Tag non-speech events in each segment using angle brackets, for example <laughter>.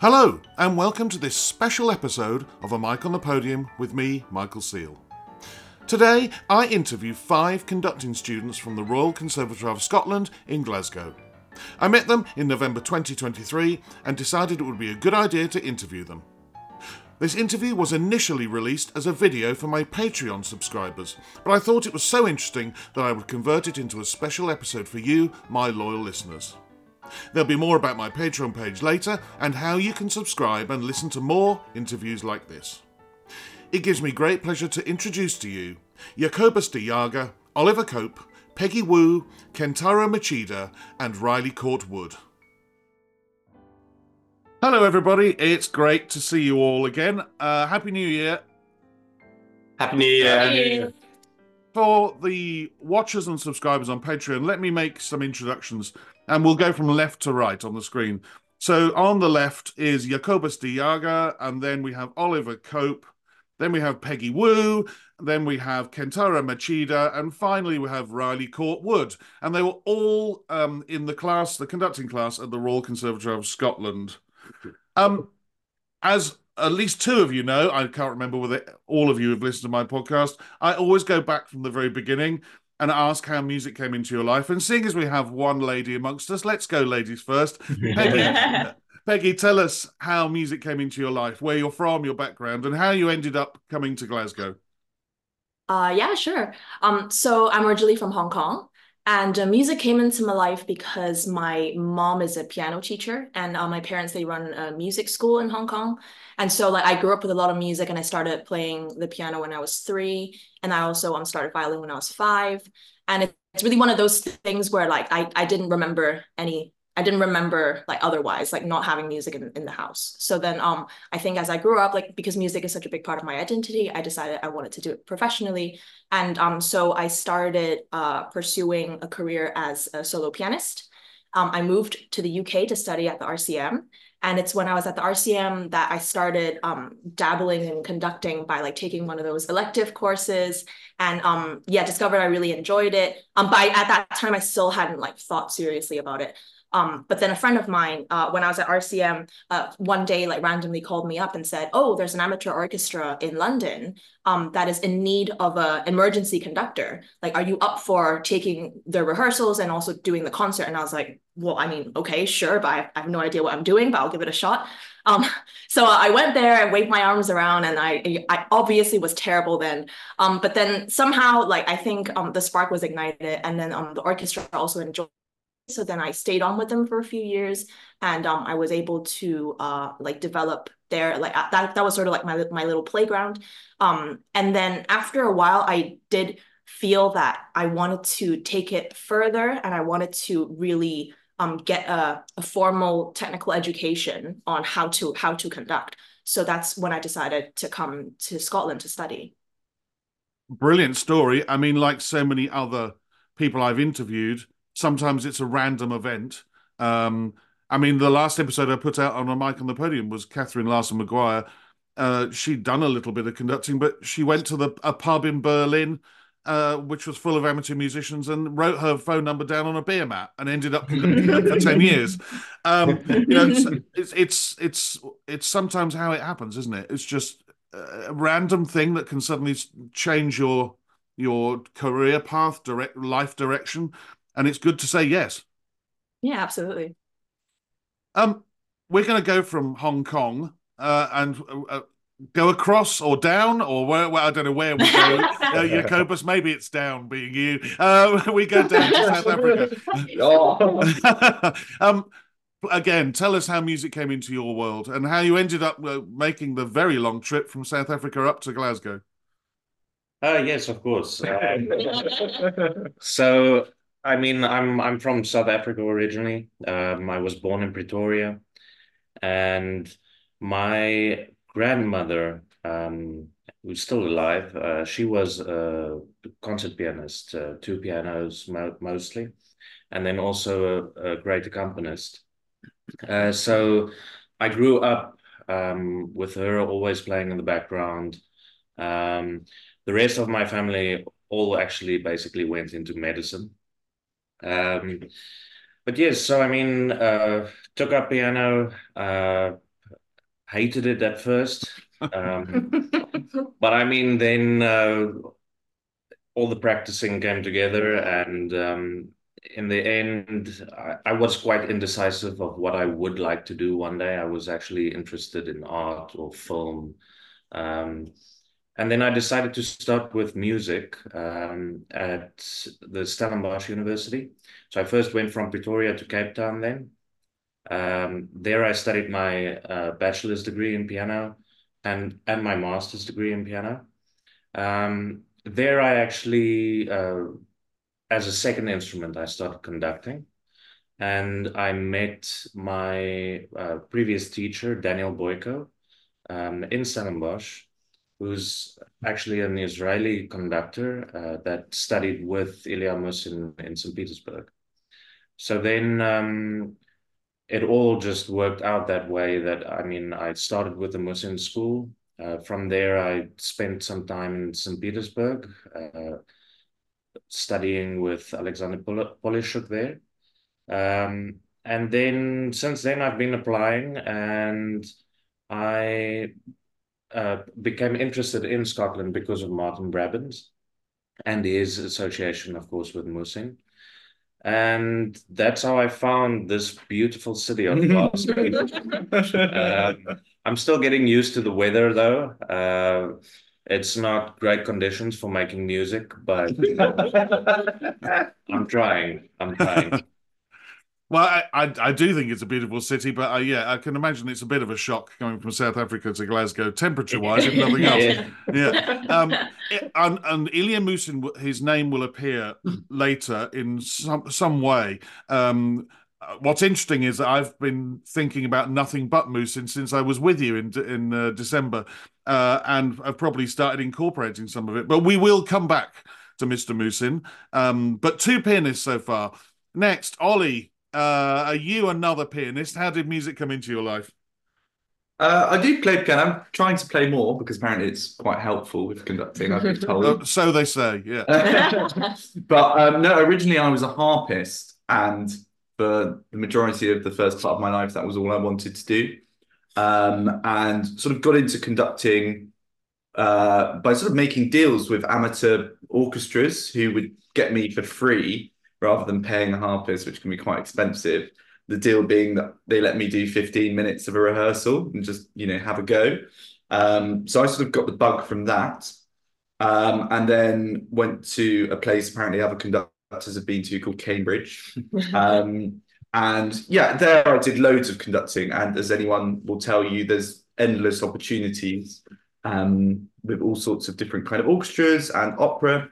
Hello, and welcome to this special episode of A Mic on the Podium with me, Michael Seal. Today, I interview five conducting students from the Royal Conservatoire of Scotland in Glasgow. I met them in November 2023 and decided it would be a good idea to interview them. This interview was initially released as a video for my Patreon subscribers, but I thought it was so interesting that I would convert it into a special episode for you, my loyal listeners. There'll be more about my Patreon page later and how you can subscribe and listen to more interviews like this. It gives me great pleasure to introduce to you Jacobus de Jager, Oliver Cope, Peggy Wu, Kentaro Machida, and Riley Court Wood. Hello, everybody. It's great to see you all again. Uh, Happy New Year. Happy New Year. For the watchers and subscribers on Patreon, let me make some introductions and we'll go from left to right on the screen. So on the left is Jacobus Jager, and then we have Oliver Cope, then we have Peggy Wu, then we have Kentaro Machida, and finally we have Riley Court Wood. And they were all um, in the class, the conducting class at the Royal Conservatoire of Scotland. Um, as at least two of you know, I can't remember whether all of you have listened to my podcast. I always go back from the very beginning and ask how music came into your life. And seeing as we have one lady amongst us, let's go ladies first. <laughs> Peggy, <laughs> Peggy, tell us how music came into your life, where you're from, your background, and how you ended up coming to Glasgow. Uh, yeah, sure. Um, so I'm originally from Hong Kong, and uh, music came into my life because my mom is a piano teacher, and uh, my parents they run a music school in Hong Kong. And so like I grew up with a lot of music, and I started playing the piano when I was three, and I also um started violin when I was five. And it's really one of those things where like I I didn't remember any I didn't remember like otherwise, like not having music in, in the house. So then um I think as I grew up, like because music is such a big part of my identity, I decided I wanted to do it professionally. And um so I started uh pursuing a career as a solo pianist. Um, I moved to the UK to study at the RCM. And it's when I was at the RCM that I started um, dabbling in conducting by like taking one of those elective courses and um, yeah, discovered I really enjoyed it. Um, but I, at that time, I still hadn't like thought seriously about it. Um, but then a friend of mine, uh, when I was at RCM, uh, one day like randomly called me up and said, "Oh, there's an amateur orchestra in London um, that is in need of an emergency conductor. Like, are you up for taking the rehearsals and also doing the concert?" And I was like, "Well, I mean, okay, sure, but I, I have no idea what I'm doing, but I'll give it a shot." Um, <laughs> so I went there and waved my arms around, and I I obviously was terrible then. Um, but then somehow, like I think um, the spark was ignited, and then um, the orchestra also enjoyed so then I stayed on with them for a few years, and um, I was able to uh, like develop there. Like uh, that, that was sort of like my my little playground. Um, and then after a while, I did feel that I wanted to take it further, and I wanted to really um, get a, a formal technical education on how to how to conduct. So that's when I decided to come to Scotland to study. Brilliant story. I mean, like so many other people I've interviewed sometimes it's a random event. Um, I mean, the last episode I put out on a mic on the podium was Catherine Larson McGuire. Uh, she'd done a little bit of conducting, but she went to the a pub in Berlin, uh, which was full of amateur musicians, and wrote her phone number down on a beer mat, and ended up conducting <laughs> for ten years. Um, you know, <laughs> it's, it's it's it's sometimes how it happens, isn't it? It's just a random thing that can suddenly change your your career path, direct life direction and it's good to say yes. Yeah, absolutely. Um, we're going to go from Hong Kong uh, and uh, go across or down or where, well, I don't know where we go. <laughs> uh, Jacobus, maybe it's down being you. Uh, <laughs> we go down to South Africa. <laughs> um, again, tell us how music came into your world and how you ended up uh, making the very long trip from South Africa up to Glasgow. Uh, yes, of course. Um, so I mean, I'm I'm from South Africa originally. Um, I was born in Pretoria, and my grandmother, um, who's still alive, uh, she was a concert pianist, uh, two pianos mo mostly, and then also a, a great accompanist. Uh, so I grew up um, with her always playing in the background. Um, the rest of my family all actually basically went into medicine. Um, but yes, so I mean, uh, took up piano, uh, hated it at first. Um, <laughs> but I mean, then uh, all the practicing came together, and um, in the end, I, I, was quite indecisive of what I would like to do one day. I was actually interested in art or film. Um, and then I decided to start with music um, at the Stellenbosch University. So I first went from Pretoria to Cape Town then. Um, there I studied my uh, bachelor's degree in piano and, and my master's degree in piano. Um, there I actually, uh, as a second instrument, I started conducting. And I met my uh, previous teacher, Daniel Boico, um, in Stellenbosch, who's actually an Israeli conductor uh, that studied with Ilya Musin in St. Petersburg. So then um, it all just worked out that way that I mean, I started with the Musin school. Uh, from there, I spent some time in St. Petersburg uh, studying with Alexander Pol- Polishchuk there. Um, and then since then, I've been applying and I uh, became interested in Scotland because of Martyn Brabbins and his association, of course, with Musin and that's how I found this beautiful city of <laughs> Glasgow. um, I'm still getting used to the weather, though. Uh, it's not great conditions for making music, but <laughs> I'm trying. I'm trying. Well, I, I, I do think it's a beautiful city, but uh, yeah, I can imagine it's a bit of a shock coming from South Africa to Glasgow, temperature-wise, if nothing else. yeah. yeah. Um, <laughs> it, and, and Ilya Musin, his name will appear later in some some way. Um, uh, what's interesting is that I've been thinking about nothing but Musin since I was with you in in uh, December, uh, and I've probably started incorporating some of it. But we will come back to Mr. Musin. Um, but two pianists so far. Next, Ollie uh, are you another pianist? How did music come into your life? Uh, I do play piano. I'm trying to play more because apparently it's quite helpful with conducting. I've been told. Uh, <laughs> so they say, yeah. <laughs> but um, no, originally I was a harpist, and for the majority of the first part of my life, that was all I wanted to do. Um, and sort of got into conducting uh, by sort of making deals with amateur orchestras who would get me for free rather than paying a harpist, which can be quite expensive. The deal being that they let me do 15 minutes of a rehearsal and just, you know, have a go. Um, so I sort of got the bug from that. Um, and then went to a place apparently other conductors have been to called Cambridge. <laughs> um, and yeah, there I did loads of conducting. And as anyone will tell you, there's endless opportunities um, with all sorts of different kind of orchestras and opera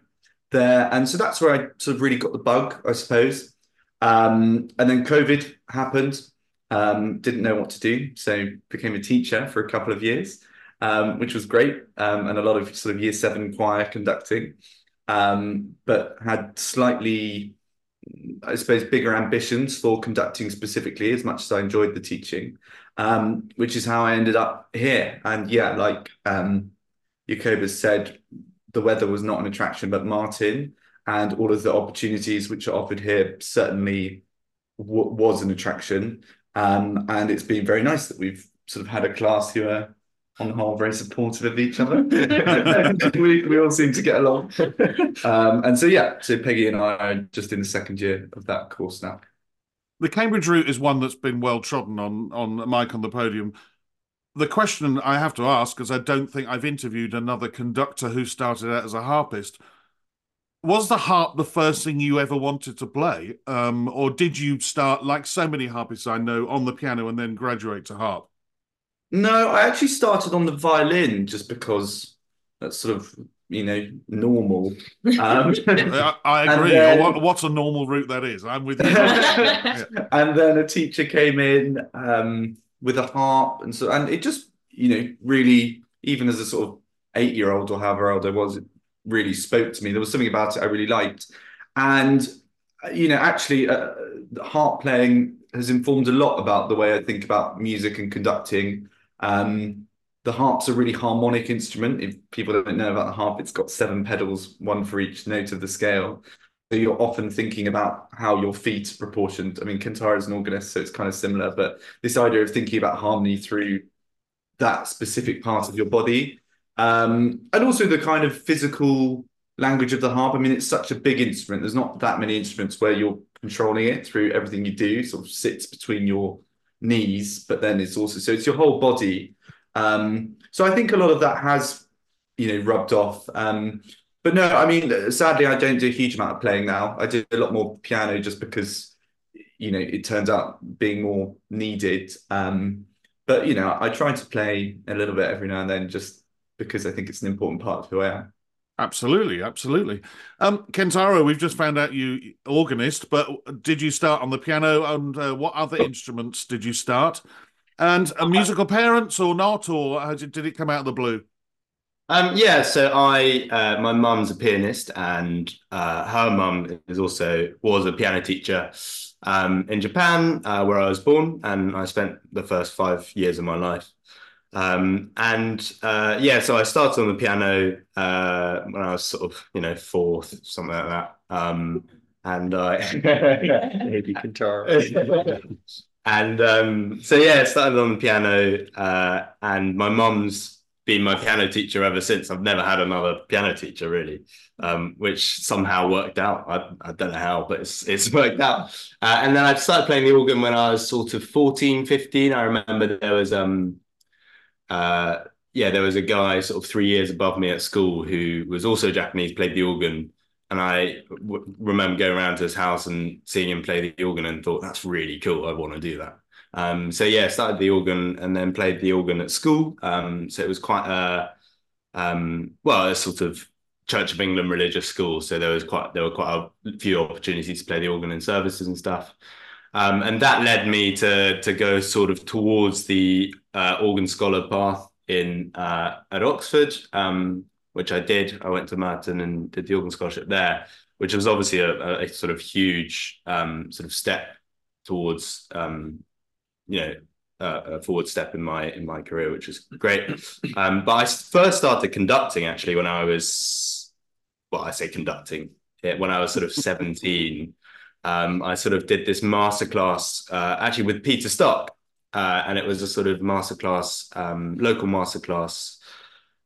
there. And so that's where I sort of really got the bug, I suppose. Um, and then COVID happened. Um, didn't know what to do, so became a teacher for a couple of years, um, which was great, um, and a lot of sort of year seven choir conducting. Um, but had slightly, I suppose, bigger ambitions for conducting specifically, as much as I enjoyed the teaching, um, which is how I ended up here. And yeah, like um, Jacobus said, the weather was not an attraction, but Martyn and all of the opportunities which are offered here certainly w- was an attraction. Um, and it's been very nice that we've sort of had a class who are on the whole very supportive of each other. <laughs> we, we all seem to get along. Um, and so, yeah, so Peggy and I are just in the second year of that course now. The Cambridge route is one that's been well trodden on on Mic on the podium the question I have to ask, because I don't think I've interviewed another conductor who started out as a harpist, was the harp the first thing you ever wanted to play, um, or did you start like so many harpists I know on the piano and then graduate to harp? No, I actually started on the violin just because that's sort of you know normal. Um, <laughs> I, I, agree. Then, what, what's a normal route that is? I'm with you. <laughs> yeah. And then a teacher came in. Um, with a harp. And so and it just you know really even as a sort of eight year old or however old I was it really spoke to me. There was something about it I really liked. And you know actually uh, harp playing has informed a lot about the way I think about music and conducting. Um, the harp's a really harmonic instrument. If people don't know about the harp it's got seven pedals one for each note of the scale you're often thinking about how your feet are proportioned. I mean, Kentaro is an organist, so it's kind of similar, but this idea of thinking about harmony through that specific part of your body. Um, and also the kind of physical language of the harp. I mean, it's such a big instrument. There's not that many instruments where you're controlling it through everything you do, sort of sits between your knees, but then it's also so it's your whole body. Um, so I think a lot of that has, you know, rubbed off. Um, but no, I mean, sadly, I don't do a huge amount of playing now. I do a lot more piano just because, you know, it turns out being more needed. Um, but you know, I try to play a little bit every now and then, just because I think it's an important part of who I am. Absolutely, absolutely. Um, Kentaro, we've just found out you organist, but did you start on the piano, and uh, what other instruments did you start? And a musical parents or not, or did, did it come out of the blue? Um, yeah, so I, uh, my mum's a pianist, and uh, her mum is also was a piano teacher um, in Japan, uh, where I was born, and I spent the first five years of my life um, and uh, yeah, so I started on the piano uh, when I was sort of, you know, fourth, something like that. Um, and I <laughs> maybe guitar. <laughs> and um, so yeah, I started on the piano, uh, and my mum's been my piano teacher ever since. I've never had another piano teacher really, um, which somehow worked out. I, I don't know how, but it's it's <laughs> worked out. Uh, and then I started playing the organ when I was sort of 14, 15. I remember there was um uh, yeah, there was a guy sort of three years above me at school who was also Japanese, played the organ. And I w- remember going around to his house and seeing him play the organ and thought, that's really cool. I want to do that. Um, so yeah, started the organ and then played the organ at school. Um, so it was quite a, um, well, a sort of Church of England religious school. So there was quite, there were quite a few opportunities to play the organ in services and stuff. Um, and that led me to to go sort of towards the uh, organ scholar path in uh, at Oxford, um, which I did. I went to Merton and did the organ scholarship there, which was obviously a, a sort of huge um, sort of step towards um, you know a forward step in my in my career, which was great. Um, but I first started conducting actually when I was well, I say conducting when I was sort of <laughs> seventeen um, I sort of did this masterclass uh, actually with Peter Stark, uh, and it was a sort of masterclass, um, local masterclass,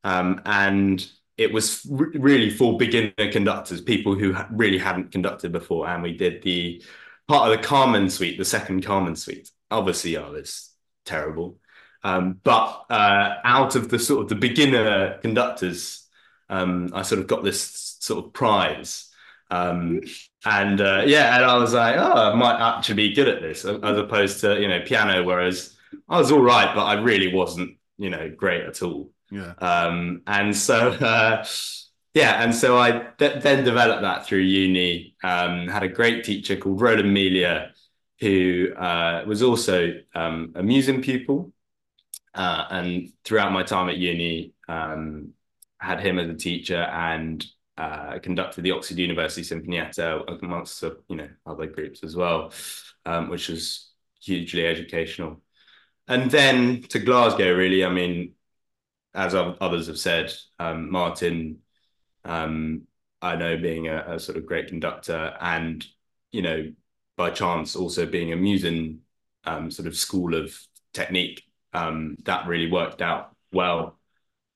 um, and it was re- really for beginner conductors, people who ha- really hadn't conducted before. And we did the part of the Carmen suite, the second Carmen suite. Obviously, I was terrible, um, but uh, out of the sort of the beginner conductors, um, I sort of got this sort of prize um, and uh, yeah, and I was like, oh, I might actually be good at this, as opposed to you know piano. Whereas I was all right, but I really wasn't you know great at all. Yeah. Um, and so uh, yeah, and so I th- then developed that through uni. Um, had a great teacher called Roland Melia, who uh, was also um, a Musin pupil. Uh, and throughout my time at uni, um, had him as a teacher and uh, conducted the Oxford University Sinfonietta amongst you know other groups as well, um, which was hugely educational. And then to Glasgow, really, I mean, as others have said, um, Martyn, um, I know being a, a, sort of great conductor, and you know, by chance also being a Musin um, sort of school of technique, um, that really worked out well.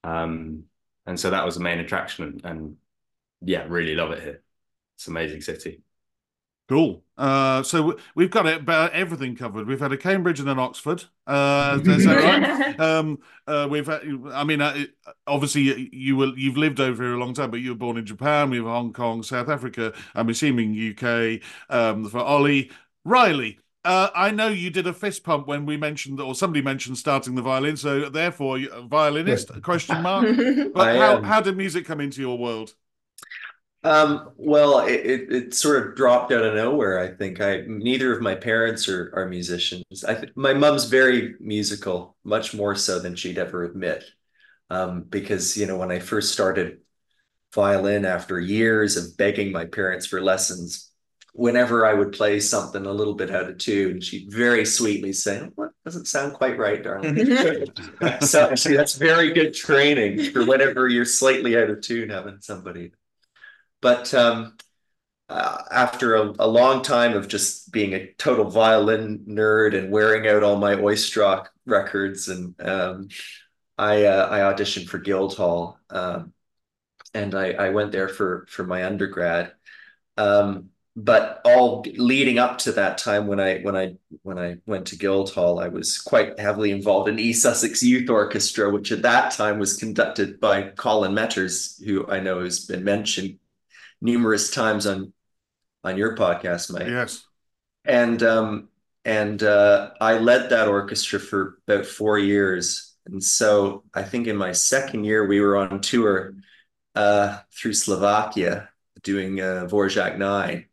Um, and so that was the main attraction, and, and yeah, really love it here. It's an amazing city. Cool. Uh, so we've got it, about everything covered. We've had a Cambridge and an Oxford. Uh, is that right? <laughs> um, uh, we've, had, I mean, uh, obviously you will, you've lived over here a long time, but you were born in Japan. We have Hong Kong, South Africa. I'm assuming UK. Um, for Ollie, Riley. Uh, I know you did a fist pump when we mentioned, or somebody mentioned starting the violin. So therefore, violinist? question mark. <laughs> But how, how did music come into your world? Um, well, it, it, it, sort of dropped out of nowhere. I think I neither of my parents are, are musicians. I th- my mom's very musical, much more so than she'd ever admit. Um, because you know when I first started violin after years of begging my parents for lessons, whenever I would play something a little bit out of tune, she'd very sweetly say, "What doesn't sound quite right, darling." <laughs> so see, that's very good training for whenever you're slightly out of tune, having somebody but um, uh, after a, a, long time of just being a total violin nerd and wearing out all my Oistrakh records, and um, I uh, I auditioned for Guildhall, um, and I I went there for for my undergrad. Um, but all leading up to that time when I when I when I went to Guildhall, I was quite heavily involved in East Sussex Youth Orchestra, which at that time was conducted by Colin Metters, who I know has been mentioned numerous times on on your podcast, Mike. Yes. And um and uh, I led that orchestra for about four years. And so I think in my second year we were on tour uh, through Slovakia doing uh, Dvorak Nine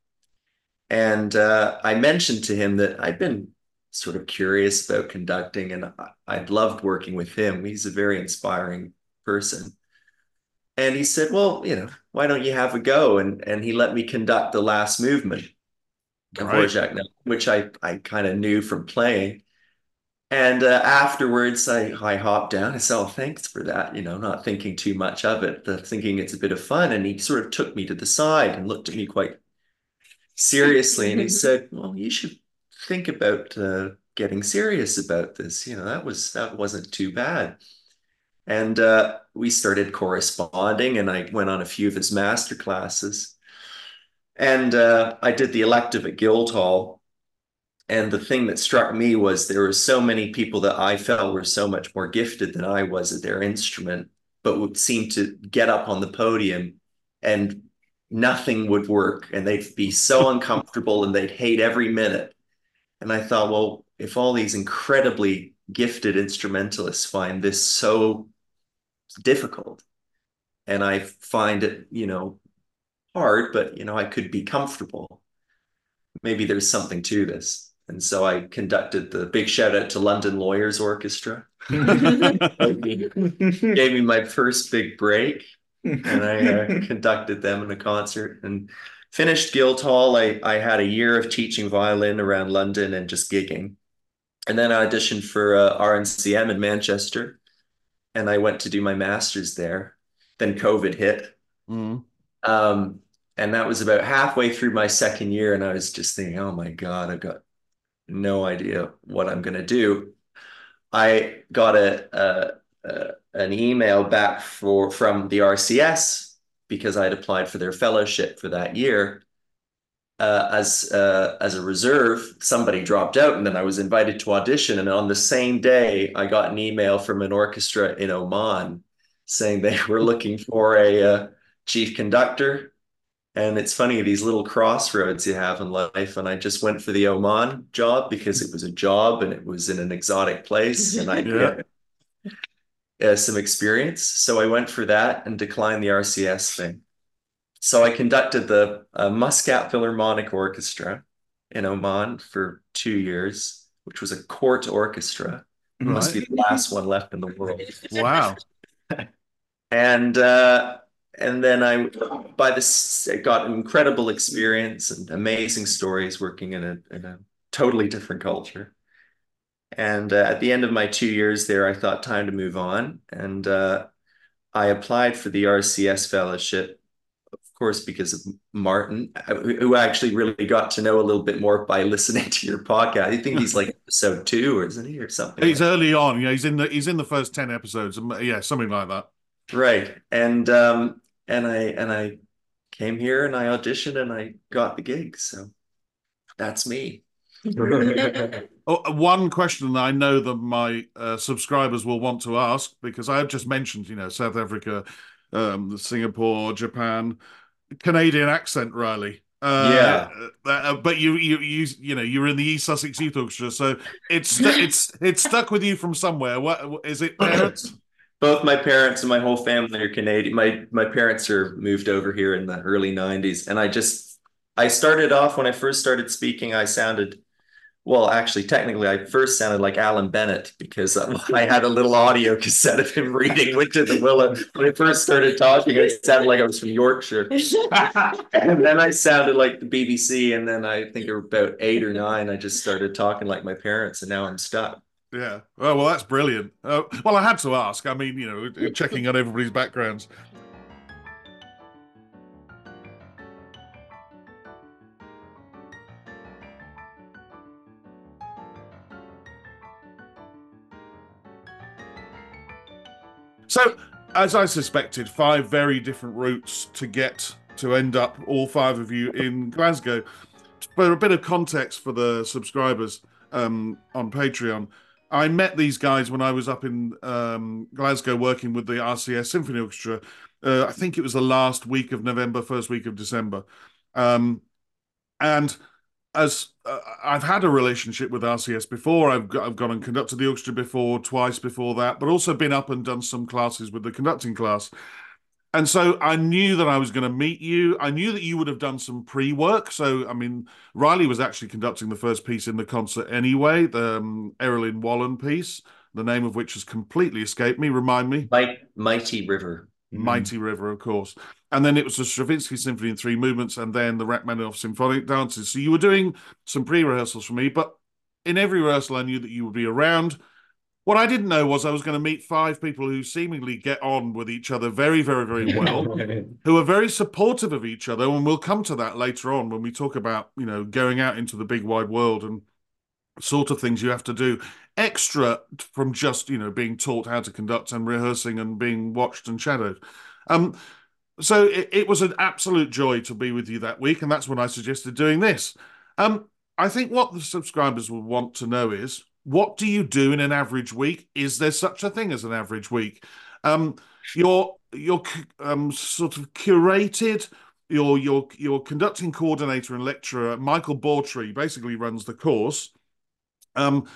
and uh, I mentioned to him that I'd been sort of curious about conducting and I, would loved working with him. He's a very inspiring person. And he said, Well, you know, why don't you have a go? And and he let me conduct the last movement of right. which I, I kind of knew from playing. And uh, afterwards, I, I hopped down. I said, Oh, thanks for that. You know, not thinking too much of it, but thinking it's a bit of fun. And he sort of took me to the side and looked at me quite seriously. And he <laughs> said, Well, you should think about uh, getting serious about this. You know, that was that wasn't too bad. And uh, we started corresponding, and I went on a few of his master classes. And uh, I did the elective at Guildhall. And the thing that struck me was there were so many people that I felt were so much more gifted than I was at their instrument, but would seem to get up on the podium and nothing would work and they'd be so <laughs> uncomfortable and they'd hate every minute. And I thought, well, if all these incredibly gifted instrumentalists find this so difficult and I find it, you know, hard, but, you know, I could be comfortable, maybe there's something to this. And so I conducted the big shout out to London Lawyers Orchestra. <laughs> gave me my first big break and I uh, <laughs> conducted them in a concert and finished Guildhall. I, I had a year of teaching violin around London and just gigging. And then I auditioned for uh, RNCM in Manchester and I went to do my master's there. Then COVID hit. Mm. Um, and that was about halfway through my second year. And I was just thinking, oh my God, I've got no idea what I'm going to do. I got a, a, a an email back for from the RCS because I had applied for their fellowship for that year. Uh, as uh, as a reserve, somebody dropped out, and then I was invited to audition. And on the same day, I got an email from an orchestra in Oman saying they <laughs> were looking for a uh, chief conductor. And it's funny these little crossroads you have in life. And I just went for the Oman job because it was a job and it was in an exotic place, and I <laughs> yeah uh, some experience. So I went for that and declined the RCS thing. So I conducted the uh, Muscat Philharmonic Orchestra in Oman for two years, which was a court orchestra. It right. must be the last one left in the world. Wow. <laughs> and uh, and then I by this I got incredible experience and amazing stories working in a in a totally different culture. And uh, at the end of my two years there, I thought time to move on. And uh, I applied for the RCS fellowship, course, because of Martyn, who actually really got to know a little bit more by <laughs> listening to your podcast. I think he's like <laughs> episode two, or isn't he, or something? He's like early on. Yeah, he's in the he's in the first ten episodes. Yeah, something like that. Right. And um, and I and I came here and I auditioned and I got the gig. So that's me. <laughs> oh, one question that I know that my uh, subscribers will want to ask because I have just mentioned, you know, South Africa, um, Singapore, Japan, Canadian accent, Riley. Uh, yeah, uh, uh but you, you, you, you know, you're in the East Sussex Youth Orchestra, so it's it's it's stuck with you from somewhere. What is it? Parents? Both my parents and my whole family are Canadian. My my parents are moved over here in the early '90s, and I just I started off when I first started speaking. I sounded well, actually, technically, I first sounded like Alan Bennett because <laughs> I had a little audio cassette of him reading Winter the Willow. When I first started talking, it sounded like I was from Yorkshire. <laughs> and then I sounded like the BBC. And then I think about eight or nine, I just started talking like my parents, and now I'm stuck. Yeah. Oh, well, that's brilliant. Uh, well, I had to ask. I mean, you know, checking on everybody's backgrounds. So, as I suspected, five very different routes to get to end up, all five of you in Glasgow. For a bit of context for the subscribers um, on Patreon, I met these guys when I was up in um, Glasgow working with the RCS Symphony Orchestra. Uh, I think it was the last week of November, first week of December. Um, and as uh, I've had a relationship with RCS before, I've got, I've gone and conducted the orchestra before, twice before that, but also been up and done some classes with the conducting class. And so I knew that I was going to meet you. I knew that you would have done some pre work. So, I mean, Riley was actually conducting the first piece in the concert anyway, the um, Wallen piece, the name of which has completely escaped me. Remind me. Mighty River. Mm. Mighty River, of course. And then it was the Stravinsky Symphony in three movements and then the Rachmaninoff Symphonic Dances. So you were doing some pre rehearsals for me, but in every rehearsal, I knew that you would be around. What I didn't know was I was going to meet five people who seemingly get on with each other very, very, very <laughs> well, who are very supportive of each other. And we'll come to that later on when we talk about, you know, going out into the big wide world and sort of things you have to do extra from just, you know, being taught how to conduct and rehearsing and being watched and shadowed. Um, so it, it was an absolute joy to be with you that week. And that's when I suggested doing this. Um, I think what the subscribers will want to know is what do you do in an average week? Is there such a thing as an average week? Um, your um, sort of curated your your your conducting coordinator and lecturer Michael Bawtry basically runs the course. Um,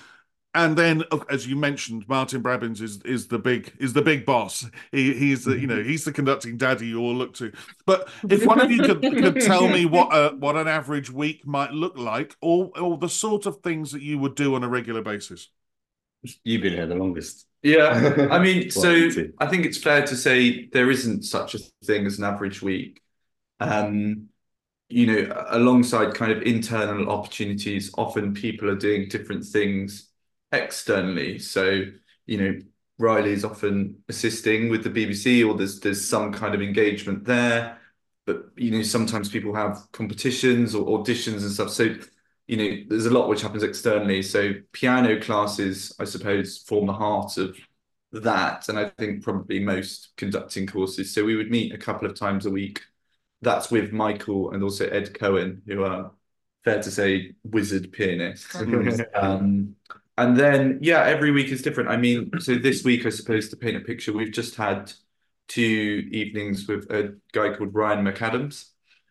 and then as you mentioned martyn Brabbins is is the big is the big boss. He, he's the you know he's the conducting daddy you all look to. But <laughs> if one of you could, could tell me what a what an average week might look like or or the sort of things that you would do on a regular basis? You've been here the longest. Yeah i <laughs> mean so i think it's fair to say there isn't such a thing as an average week. Um you know alongside kind of internal opportunities often people are doing different things externally. So, you know, Riley is often assisting with the BBC, or there's there's some kind of engagement there. But you know, sometimes people have competitions or auditions and stuff. So, you know, there's a lot which happens externally. So, piano classes, I suppose, form the heart of that, and I think probably most conducting courses. So we would meet a couple of times a week. That's with Michael and also Ed Cohen, who are fair to say wizard pianists. <laughs> um, and then yeah, every week is different. I mean, so this week, I suppose to paint a picture, we've just had two evenings with a guy called Ryan McAdams,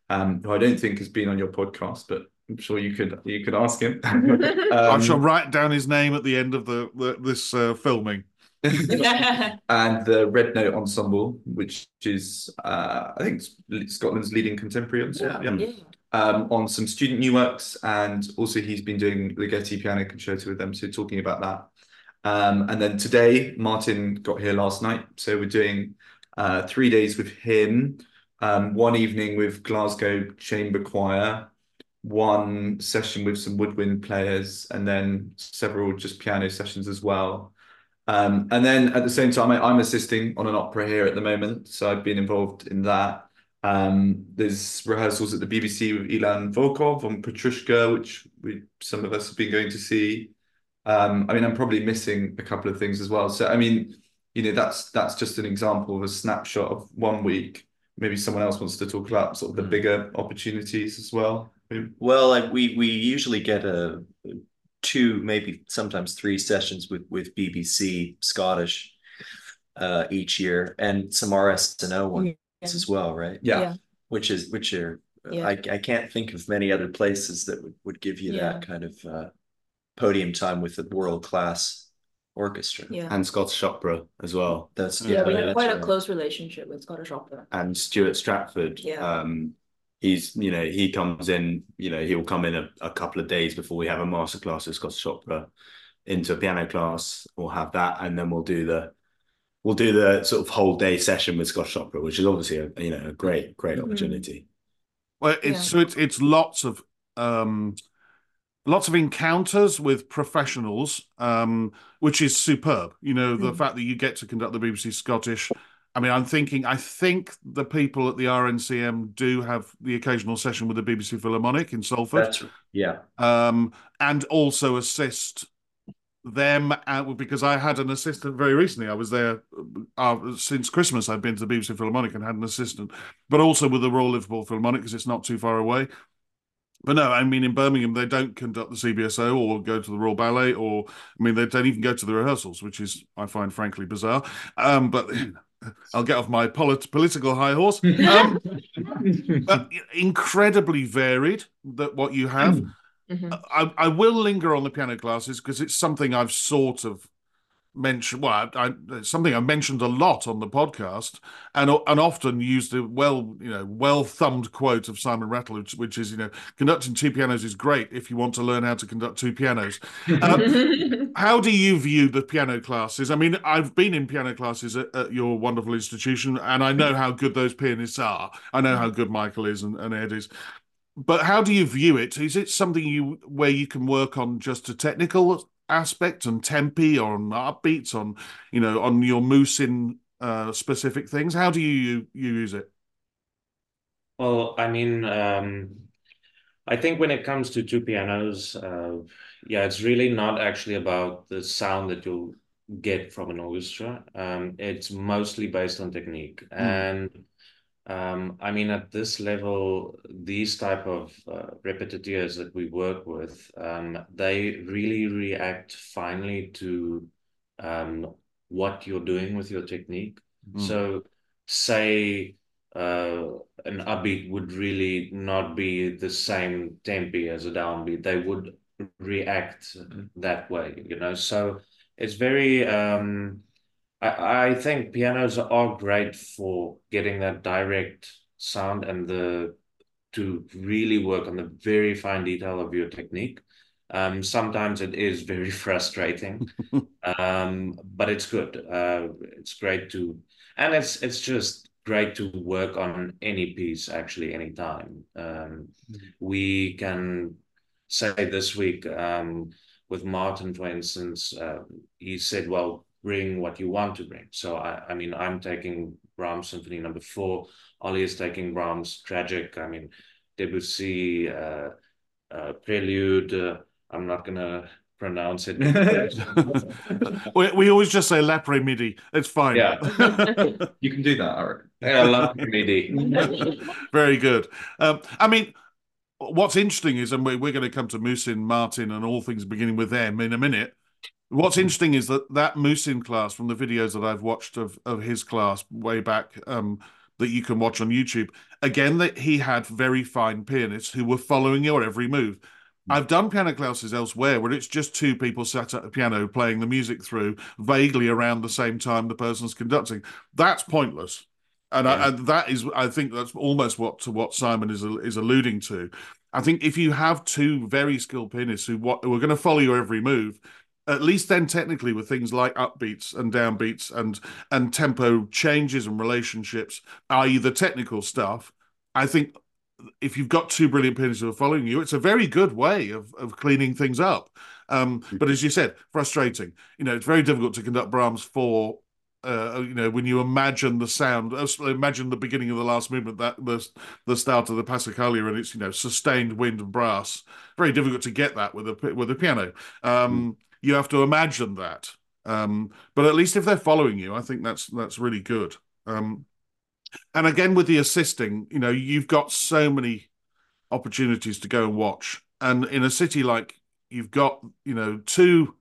um, who I don't think has been on your podcast, but I'm sure you could you could ask him. <laughs> um, I shall write down his name at the end of the, the this uh, filming. <laughs> and the Red Note Ensemble, which is uh, I think Scotland's leading contemporary ensemble. Yeah. yeah. Um, on some student new works, and also he's been doing the Getty Piano Concerto with them, so talking about that. Um, and then today, Martyn got here last night, so we're doing uh, three days with him, um, one evening with Glasgow Chamber Choir, one session with some woodwind players, and then several just piano sessions as well. Um, and then at the same time, I, am assisting on an opera here at the moment, so I've been involved in that. Um, there's rehearsals at the BBC with Ilan Volkov on Petrushka, which we some of us have been going to see. Um, I mean, I'm probably missing a couple of things as well. So, I mean, you know, that's that's just an example of a snapshot of one week. Maybe someone else wants to talk about sort of the mm. bigger opportunities as well. Well, like we we usually get a two, maybe sometimes three sessions with with BBC Scottish uh, each year, and some RSNO ones as well, right? Yeah. yeah. Which is which are yeah. I I can't think of many other places that would, would give you yeah. that kind of uh, podium time with a world class orchestra. Yeah. And Scottish Opera as well. That's yeah, we have quite right. a close relationship with Scottish Opera. And Stuart Stratford. Yeah. Um, he's you know he comes in you know he'll come in a, a couple of days before we have a masterclass at Scottish Opera into a piano class. We'll have that, and then we'll do the we'll do the sort of whole day session with Scottish Opera, which is obviously a you know a great great mm-hmm. opportunity. Well, it's yeah. so it's it's lots of um, lots of encounters with professionals, um, which is superb. You know, the mm. fact that you get to conduct the BBC Scottish. I mean, I'm thinking. I think the people at the RNCM do have the occasional session with the BBC Philharmonic in Salford. That's, yeah, um, and also assist them out because I had an assistant very recently. I was there uh, since Christmas. I've been to the BBC Philharmonic and had an assistant, but also with the Royal Liverpool Philharmonic because it's not too far away. But no, I mean in Birmingham they don't conduct the CBSO or go to the Royal Ballet, or I mean they don't even go to the rehearsals, which is I find frankly bizarre. Um, but <clears throat> I'll get off my polit- political high horse. <laughs> Um, but incredibly varied that what you have. Mhm. I, I will linger on the piano classes because it's something I've sort of mentioned. Well, I, I, something I mentioned a lot on the podcast, and and often used a well, you know, well thumbed quote of Simon Rattle, which, which is, you know, conducting two pianos is great if you want to learn how to conduct two pianos. Um, <laughs> how do you view the piano classes? I mean, I've been in piano classes at, at your wonderful institution, and I know how good those pianists are. I know how good Michael is and, and Ed is. But how do you view it? Is it something you where you can work on just a technical aspect and tempi or on upbeats on you know on your Musin uh, specific things? How do you, you use it? Well, I mean, um, I think when it comes to two pianos, uh, yeah, it's really not actually about the sound that you'll get from an orchestra. Um, it's mostly based on technique. And um, I mean, at this level, these type of uh, that we work with, um, they really react finely to um, what you're doing with your technique. Mm. So, say uh, an upbeat would really not be the same tempi as a downbeat. They would react that way, you know. So it's very um I, I think pianos are great for getting that direct sound and the to really work on the very fine detail of your technique. Um, sometimes it is very <laughs> frustrating, um, but it's good. Uh, it's great to, and it's it's just great to work on any piece actually anytime. Um, we can say this week um, with Martyn, for instance, uh, he said, "Well, bring what you want to bring." So I, I mean, I'm taking Brahms Symphony Number Four. Ollie is taking Brahms Tragic. I mean, Debussy, uh, uh, Prelude. Uh, I'm not gonna pronounce it. <laughs> we, we always just say L'après-midi. It's fine. Yeah. <laughs> You can do that, Eric. I love MIDI. Very good. Um, I mean, what's interesting is, and we're, we're going to come to Musin, Martyn, and all things beginning with them in a minute. What's interesting is that that Musin class, from the videos that I've watched of of his class way back, um, that you can watch on YouTube, again that he had very fine pianists who were following your every move. I've done piano classes elsewhere where it's just two people sat at a piano playing the music through vaguely around the same time the person's conducting. That's pointless. And, I, and that is, I think that's almost what to what Simon is is alluding to. I think if you have two very skilled pianists who, what, who are going to follow your every move, at least then technically with things like upbeats and downbeats and and tempo changes and relationships, i.e. the technical stuff, I think if you've got two brilliant pianists who are following you, it's a very good way of of cleaning things up. Um, but as you said, frustrating. You know, it's very difficult to conduct Brahms four. Uh, you know, when you imagine the sound, uh, imagine the beginning of the last movement, that the the start of the Passacaglia, and it's you know sustained wind and brass. Very difficult to get that with a with a piano. Um, You have to imagine that. Um, but at least if they're following you, I think that's that's really good. Um, and again, with the assisting, you know, you've got so many opportunities to go and watch. And in a city like you've got, you know, two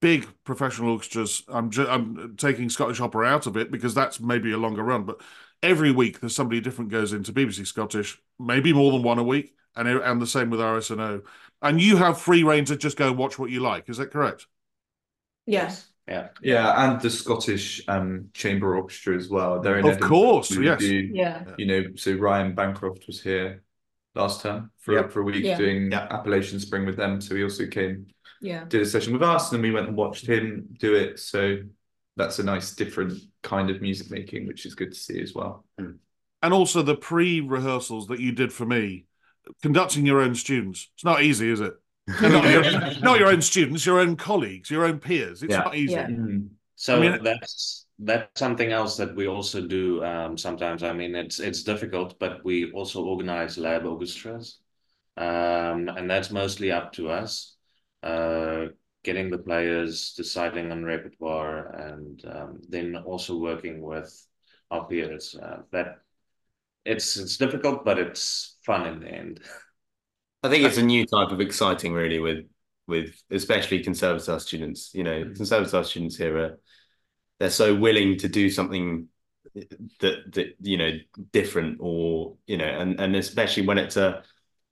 big professional orchestras. I'm ju- I'm taking Scottish Opera out of it because that's maybe a longer run, but every week there's somebody different goes into BBC Scottish, maybe more than one a week, and and the same with RSNO. And you have free reign to just go and watch what you like. Is that correct? Yes. Yeah. Yeah, and the Scottish um, Chamber Orchestra as well. They're in Of Edinburgh. course, We yes. do- Yeah. you know, so Ryan Bancroft was here last term for Yep. for a week Yeah. doing Yep. Appalachian Spring with them. So he also came, Yeah. did a session with us, and then we went and watched him do it. So that's a nice different kind of music making, which is good to see as well. And also the pre-rehearsals that you did for me, conducting your own students. It's not easy, is it? not, your, <laughs> not your own students, your own colleagues, your own peers. It's Yeah. not easy. Yeah. So I mean- that's that's something else that we also do um, sometimes. I mean, it's it's difficult, but we also organize lab orchestras, um, and that's mostly up to us. Uh, getting the players, deciding on repertoire, and um, then also working with our peers. Uh, that it's it's difficult, but it's fun in the end. I think it's a new type of exciting, really, with with especially conservatoire students. You know, mm. conservatoire students here are they're so willing to do something that that you know different or you know and and especially when it's a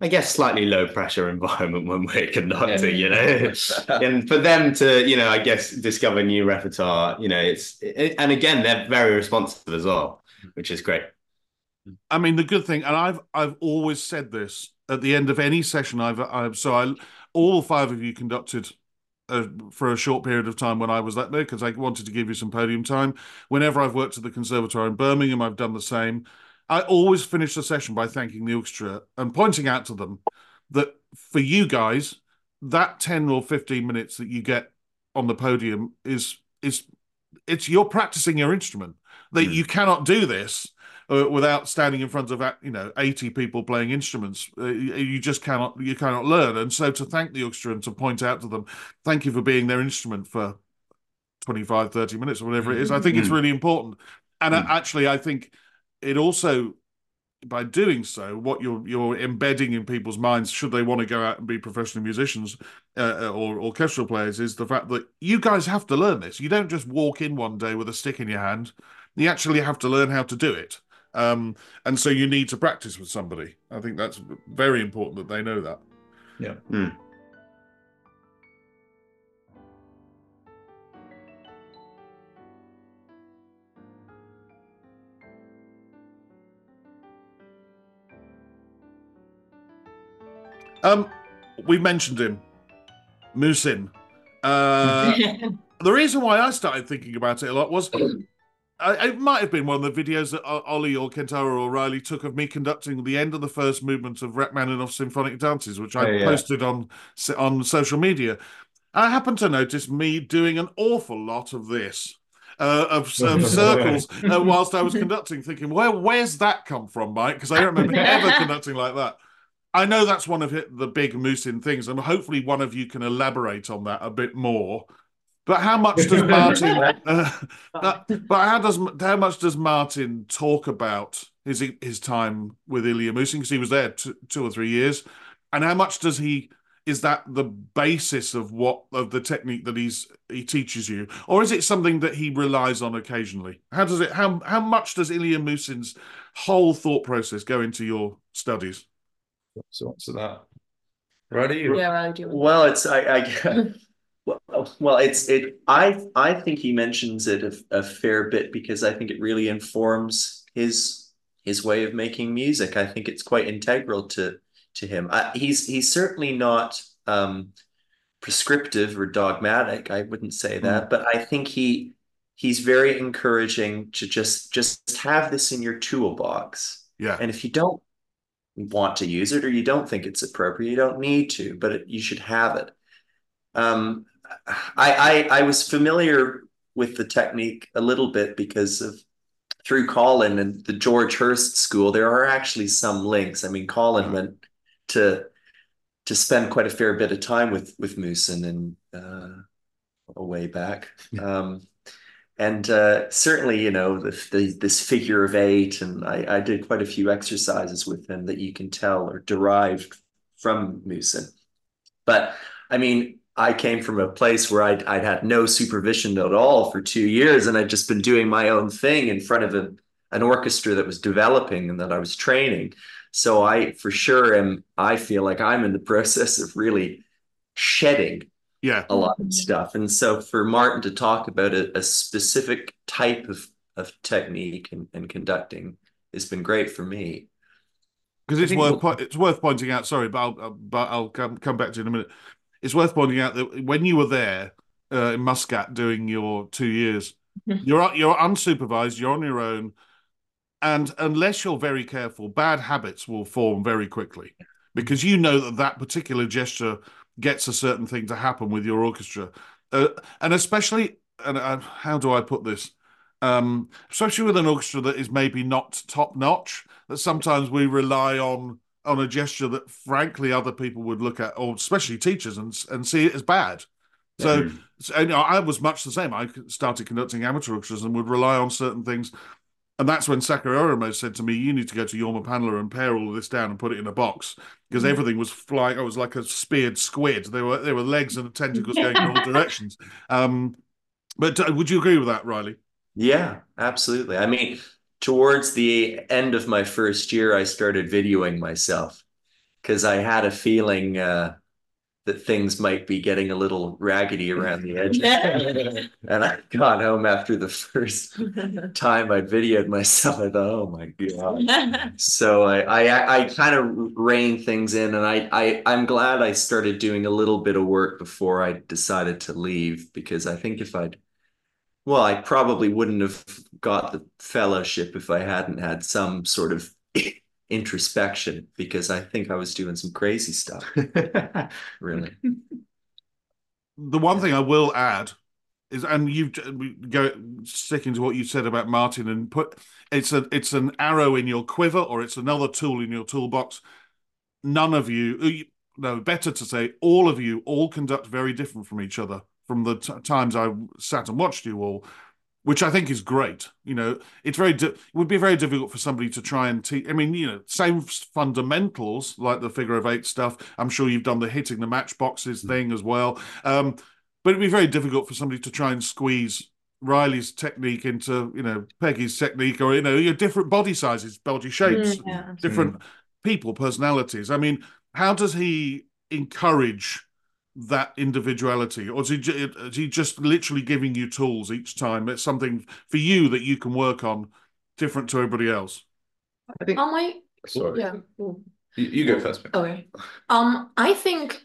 I guess slightly low pressure <laughs> environment when we're conducting, you know, and for them to, you know, I guess discover new repertoire, you know, it's it, and again they're very responsive as well, mm. which is great. I mean, the good thing, and I've I've always said this at the end of any session I've I've so I all five of you conducted uh, for a short period of time when I was there because I wanted to give you some podium time. Whenever I've worked at the Conservatoire in Birmingham, I've done the same. I always finish the session by thanking the orchestra and pointing out to them that for you guys, that 10 or 15 minutes that you get on the podium is is it's you're practicing your instrument that mm. you cannot do this uh, without standing in front of you know 80 people playing instruments uh, you just cannot you cannot learn and so to thank the orchestra and to point out to them thank you for being their instrument for 25 30 minutes or whatever it is i think mm. it's really important and mm. actually i think it also by doing so, what you're you're embedding in people's minds, should they want to go out and be professional musicians uh, uh, or orchestral players, is the fact that you guys have to learn this. You don't just walk in one day with a stick in your hand. You actually have to learn how to do it, um, and so you need to practice with somebody. I think that's very important that they know that. Yeah. Mm. Um, we mentioned him, Musin. Uh, <laughs> the reason why I started thinking about it a lot was I, it might have been one of the videos that Ollie or Kentaro or Riley took of me conducting the end of the first movement of Rachmaninoff's symphonic dances, which I yeah. posted on on social media. I happened to notice me doing an awful lot of this. Uh, of, of, <laughs> circles uh, whilst I was conducting, thinking, "Where, where's that come from, Mike?" Because I don't remember <laughs> ever conducting like that. I know that's one of the big Musin things, and hopefully one of you can elaborate on that a bit more. But how much <laughs> does Martyn? uh, but how does how much does Martyn talk about his his time with Ilya Musin because he was there two, two or three years, and how much does he? Is that the basis of what of the technique that he's he teaches you, or is it something that he relies on occasionally? How does it? How how much does Ilya Musin's whole thought process go into your studies? So answer that. Ready? Yeah, Riley, Well, it's I, I <laughs> well, it's it. I I think he mentions it a, a, fair bit because I think it really informs his his way of making music. I think it's quite integral to to him. I, he's he's certainly not um, prescriptive or dogmatic. I wouldn't say that, mm. but I think he he's very encouraging to just just have this in your toolbox. Yeah. And if you don't want to use it or you don't think it's appropriate, you don't need to, but it, you should have it. Um, I, I I was familiar with the technique a little bit because of through Colin and the George Hurst School. There are actually some links. I mean, Colin mm-hmm. went to to spend quite a fair bit of time with with Musin and uh, a way back. Um, and uh, certainly, you know, the, the, this figure of eight, and I, I did quite a few exercises with him that you can tell are derived from Musin. But I mean, I came from a place where I'd, I'd had no supervision at all for two years, and I'd just been doing my own thing in front of a, an orchestra that was developing and that I was training. So I, for sure, am. I feel like I'm in the <laughs> process of really shedding yeah a lot of stuff and so for martyn to talk about a, a specific type of, of technique and, and conducting has been great for me because it's worth we'll... it's worth pointing out sorry but i'll uh, but i'll come, come back to you in a minute it's worth pointing out that when you were there uh, in muscat doing your two years <laughs> you're you're unsupervised you're on your own and unless you're very careful bad habits will form very quickly because you know that that particular gesture gets a certain thing to happen with your orchestra, uh, and especially, and uh, how do I put this? Um, especially with an orchestra that is maybe not top notch, that sometimes we rely on on a gesture that, frankly, other people would look at, or especially teachers, and and see it as bad. So, so you know, I was much the same. I started conducting amateur orchestras and would rely on certain things. And that's when Sakari Oramo said to me, You need to go to Jorma Panula and pare all of this down and put it in a box. Because everything was flying, it was like a speared squid. There were there were legs and tentacles going in all <laughs> directions. Um, but uh, would you agree with that, Riley? Yeah, absolutely. I mean, towards the end of my first year, I started videoing myself because I had a feeling uh, that things might be getting a little raggedy around the edges. <laughs> and I got home after the first time I videoed myself. I thought, oh my God. So I I, I kind of reined things in and I, I I'm glad I started doing a little bit of work before I decided to leave because I think if I'd well, I probably wouldn't have got the fellowship if I hadn't had some sort of <laughs> introspection because I think I was doing some crazy stuff. <laughs> really. The one thing I will add is, and you've go sticking to what you said about Martyn and put it's a it's an arrow in your quiver or it's another tool in your toolbox. None of you, uh, no, better to say, all of you all conduct very different from each other from the t- times I sat and watched you all, which I think is great. You know, it's very di- it would be very difficult for somebody to try and teach. I mean, you know, same fundamentals like the figure of eight stuff. I'm sure you've done the hitting the matchboxes thing as well. Um, but it'd be very difficult for somebody to try and squeeze Riley's technique into you know Peggy's technique or you know your different body sizes, body shapes, Mm, yeah. different people, personalities. I mean, how does he encourage that individuality, or is he, is he just literally giving you tools each time? It's something for you that you can work on, different to everybody else. I think. On my Sorry, yeah. You, you go first. Mick. Okay. Um, I think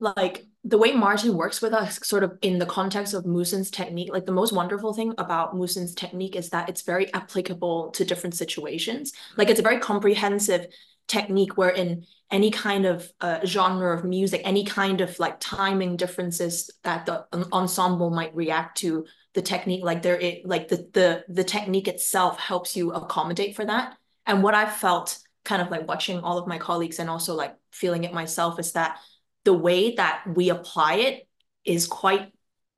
like the way Martyn works with us, sort of in the context of Musin's technique, like the most wonderful thing about Musin's technique is that it's very applicable to different situations. Like it's a very comprehensive technique where in any kind of uh, genre of music, any kind of like timing differences that the ensemble might react to the technique, like there, it, like the the the technique itself helps you accommodate for that. And what I felt kind of like watching all of my colleagues and also like feeling it myself is that the way that we apply it is quite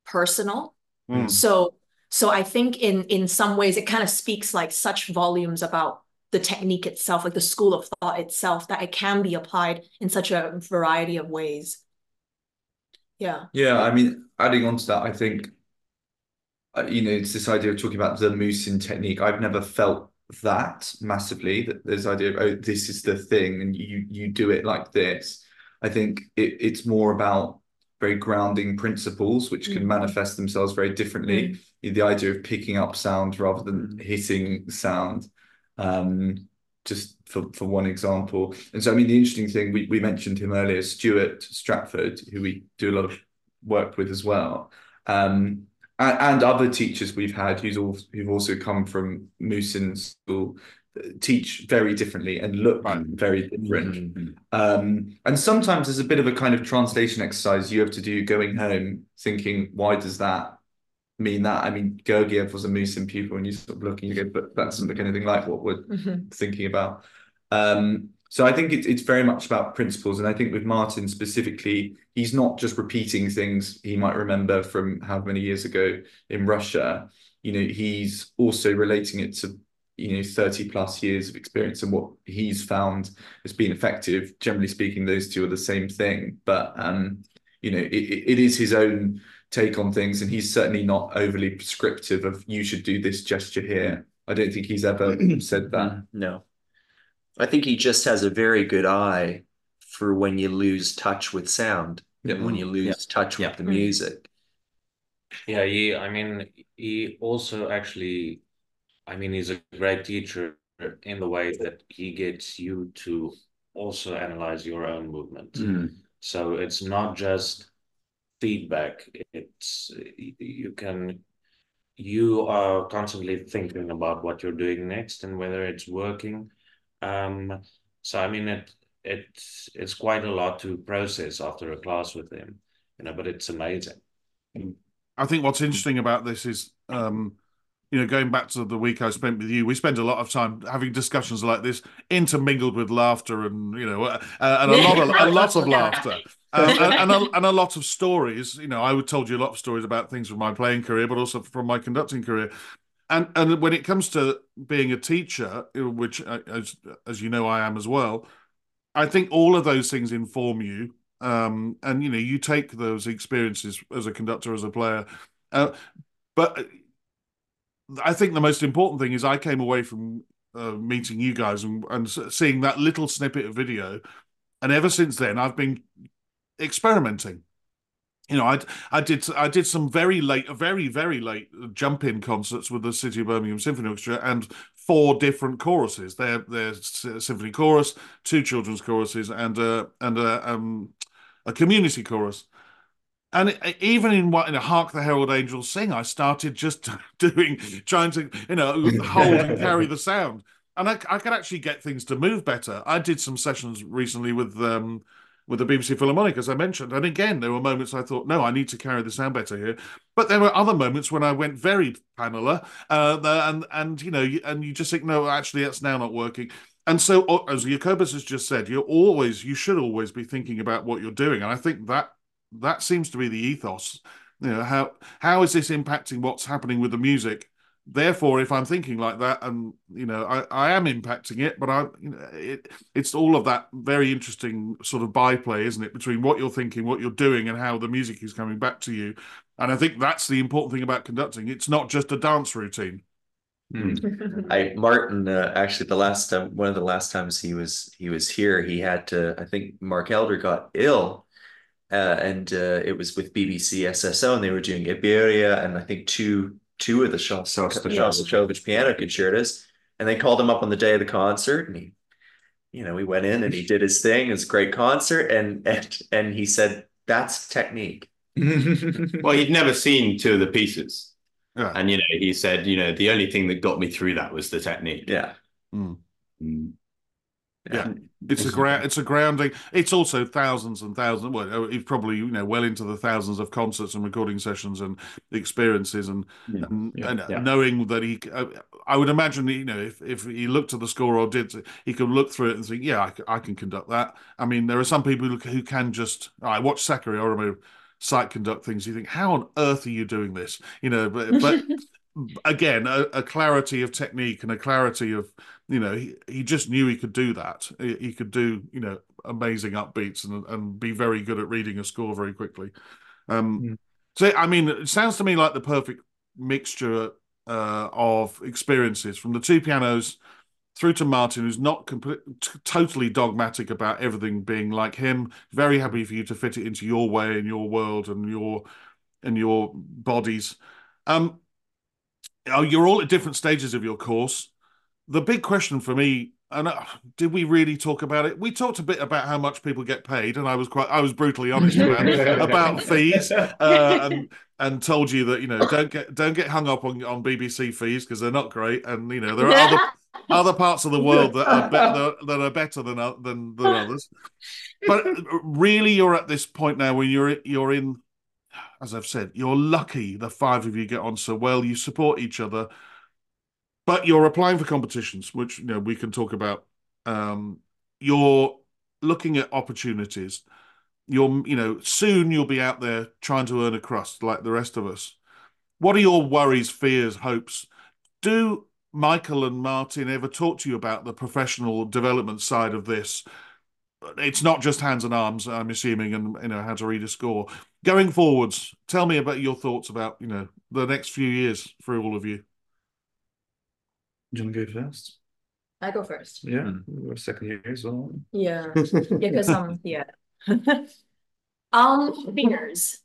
personal. Mm. So so I think in in some ways it kind of speaks like such volumes about the technique itself, like the school of thought itself, that it can be applied in such a variety of ways. Yeah. Yeah, I mean, adding on to that, I think, uh, you know, it's this idea of talking about the Musin technique. I've never felt that massively, that this idea of, oh, this is the thing, and you you do it like this. I think it, it's more about very grounding principles, which can Mm. manifest themselves very differently. The idea of picking up sound rather than hitting sound. Um, just for, for one example. And so, I mean, the interesting thing, we, we mentioned him earlier, Stuart Stratford, who we do a lot of work with as well. Um, and, and other teachers we've had who's all, who've also come from Musin School teach very differently and look Right. very different. Um, and sometimes there's a bit of a kind of translation exercise you have to do going home, thinking, why does that mean that? I mean, Gergiev was a Musin pupil, and you sort of look and you go, but that doesn't look anything like what we're Mhm. thinking about. Um, so I think it's it's very much about principles, and I think with Martyn specifically, he's not just repeating things he might remember from how many years ago in Russia. You know, he's also relating it to you know 30 plus years of experience and what he's found has been effective. Generally speaking, those two are the same thing, but um, you know, it it is his own take on things, and he's certainly not overly prescriptive of you should do this gesture here. I don't think he's ever <clears throat> said that. No. I think he just has a very good eye for when you lose touch with sound, Yeah. when you lose touch Yeah. with the music. Yeah, he, I mean, he also actually, I mean, he's a great teacher in the way that he gets you to also analyze your own movement. Mm. So it's not just feedback, it's you can you are constantly thinking about what you're doing next and whether it's working. Um, so I mean it it's it's quite a lot to process after a class with him, you know, but it's amazing. I think what's interesting about this is, um, you know, going back to the week I spent with you, we spend a lot of time having discussions like this, intermingled with laughter and you know, uh, and a lot of a lot of laughter. <laughs> um, and, and, a, and a lot of stories. You know, I would told you a lot of stories about things from my playing career, but also from my conducting career. And and when it comes to being a teacher, which uh, as as you know I am as well, I think all of those things inform you. Um, and you know, you take those experiences as a conductor, as a player. Uh, but I think the most important thing is I came away from uh, meeting you guys and, and seeing that little snippet of video, and ever since then I've been experimenting. You know, I I did I did some very late, very very late jump in concerts with the City of Birmingham Symphony Orchestra and four different choruses. They're they're symphony chorus, two children's choruses, and and uh, um, a community chorus. And even in what in a Hark the Herald Angels Sing, I started just <laughs> doing trying to you know <laughs> hold and carry the sound, and I, I could actually get things to move better. I did some sessions recently with um, with the BBC Philharmonic, as I mentioned. And again, there were moments I thought, no, I need to carry the sound better here. But there were other moments when I went very Panula, uh, and and you know, and you just think, no, actually, that's now not working. And so, as Jacobus has just said, you're always, you should always be thinking about what you're doing. And I think that that seems to be the ethos. You know, how how is this impacting what's happening with the music? therefore, if I'm thinking like that, and you know, I, I am impacting it, but I, you know, it, it's all of that very interesting sort of byplay, isn't it, between what you're thinking, what you're doing, and how the music is coming back to you. And I think that's the important thing about conducting. It's not just a dance routine. Mm. <laughs> I Martyn uh, actually the last time one of the last times he was he was here he had to I think Mark Elder got ill uh, and uh, it was with BBC SSO and they were doing Iberia and I think two two of the Shostakovich piano concertos, and they called him up on the day of the concert, and he, you know, he went in and he did his thing. It was a great concert, and and and he said that's technique. <laughs> well, he'd never seen two of the pieces, yeah. and you know, he said, you know, the only thing that got me through that was the technique. Yeah. Mm. Mm. Yeah, it's a ground. It's a grounding. It's also thousands and thousands. Well, he's probably you know well into the thousands of concerts and recording sessions and experiences, and yeah. and, yeah. and yeah. knowing that he. Uh, I would imagine you know if if he looked at the score or did, he could look through it and think, yeah, I, I can conduct that. I mean, there are some people who, who can just. I watch Sakari Oramo sight conduct things. You think, how on earth are you doing this? You know, but but <laughs> again, a, a clarity of technique and a clarity of you know, he, he just knew he could do that. He, he could do, you know, amazing upbeats and and be very good at reading a score very quickly. Um, mm. So, I mean, it sounds to me like the perfect mixture uh, of experiences from the two pianos through to Martyn, who's not complete, t- totally dogmatic about everything being like him. Very happy for you to fit it into your way and your world and your and your bodies. Um, oh, you're all at different stages of your course the big question for me and uh, did we really talk about it? We talked a bit about how much people get paid, and I was quite, I was brutally honest about, <laughs> about fees, uh, and and told you that you know don't get don't get hung up on on BBC fees because they're not great, and you know there are other <laughs> other parts of the world that are better that are better than than than others. But really, you're at this point now when you're you're in, as I've said, you're lucky. The five of you get on so well. You support each other but you're applying for competitions, which you know we can talk about. Um, you're looking at opportunities. You're, you know, soon you'll be out there trying to earn a crust like the rest of us. What are your worries, fears, hopes? Do Michael and Martyn ever talk to you about the professional development side of this? It's not just hands and arms, I'm assuming, and you know how to read a score. Going forwards, tell me about your thoughts about you know the next few years for all of you. Do you want to go first? I go first. Yeah, mm. we're second year as well. Yeah, <laughs> yeah, because <laughs> um, yeah. um, fears.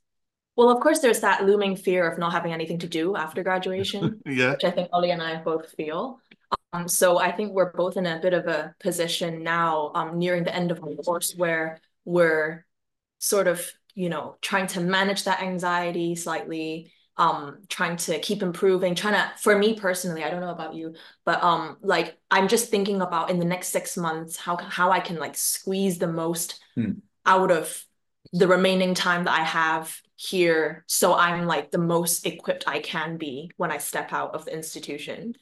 Well, of course, there's that looming fear of not having anything to do after graduation, <laughs> yeah. which I think Ollie and I both feel. Um, so I think we're both in a bit of a position now, um, nearing the end of our course, where we're sort of, you know, trying to manage that anxiety slightly, um trying to keep improving trying to for me personally i don't know about you but um like i'm just thinking about in the next six months how how i can like squeeze the most hmm. out of the remaining time that i have here so i'm like the most equipped i can be when i step out of the institution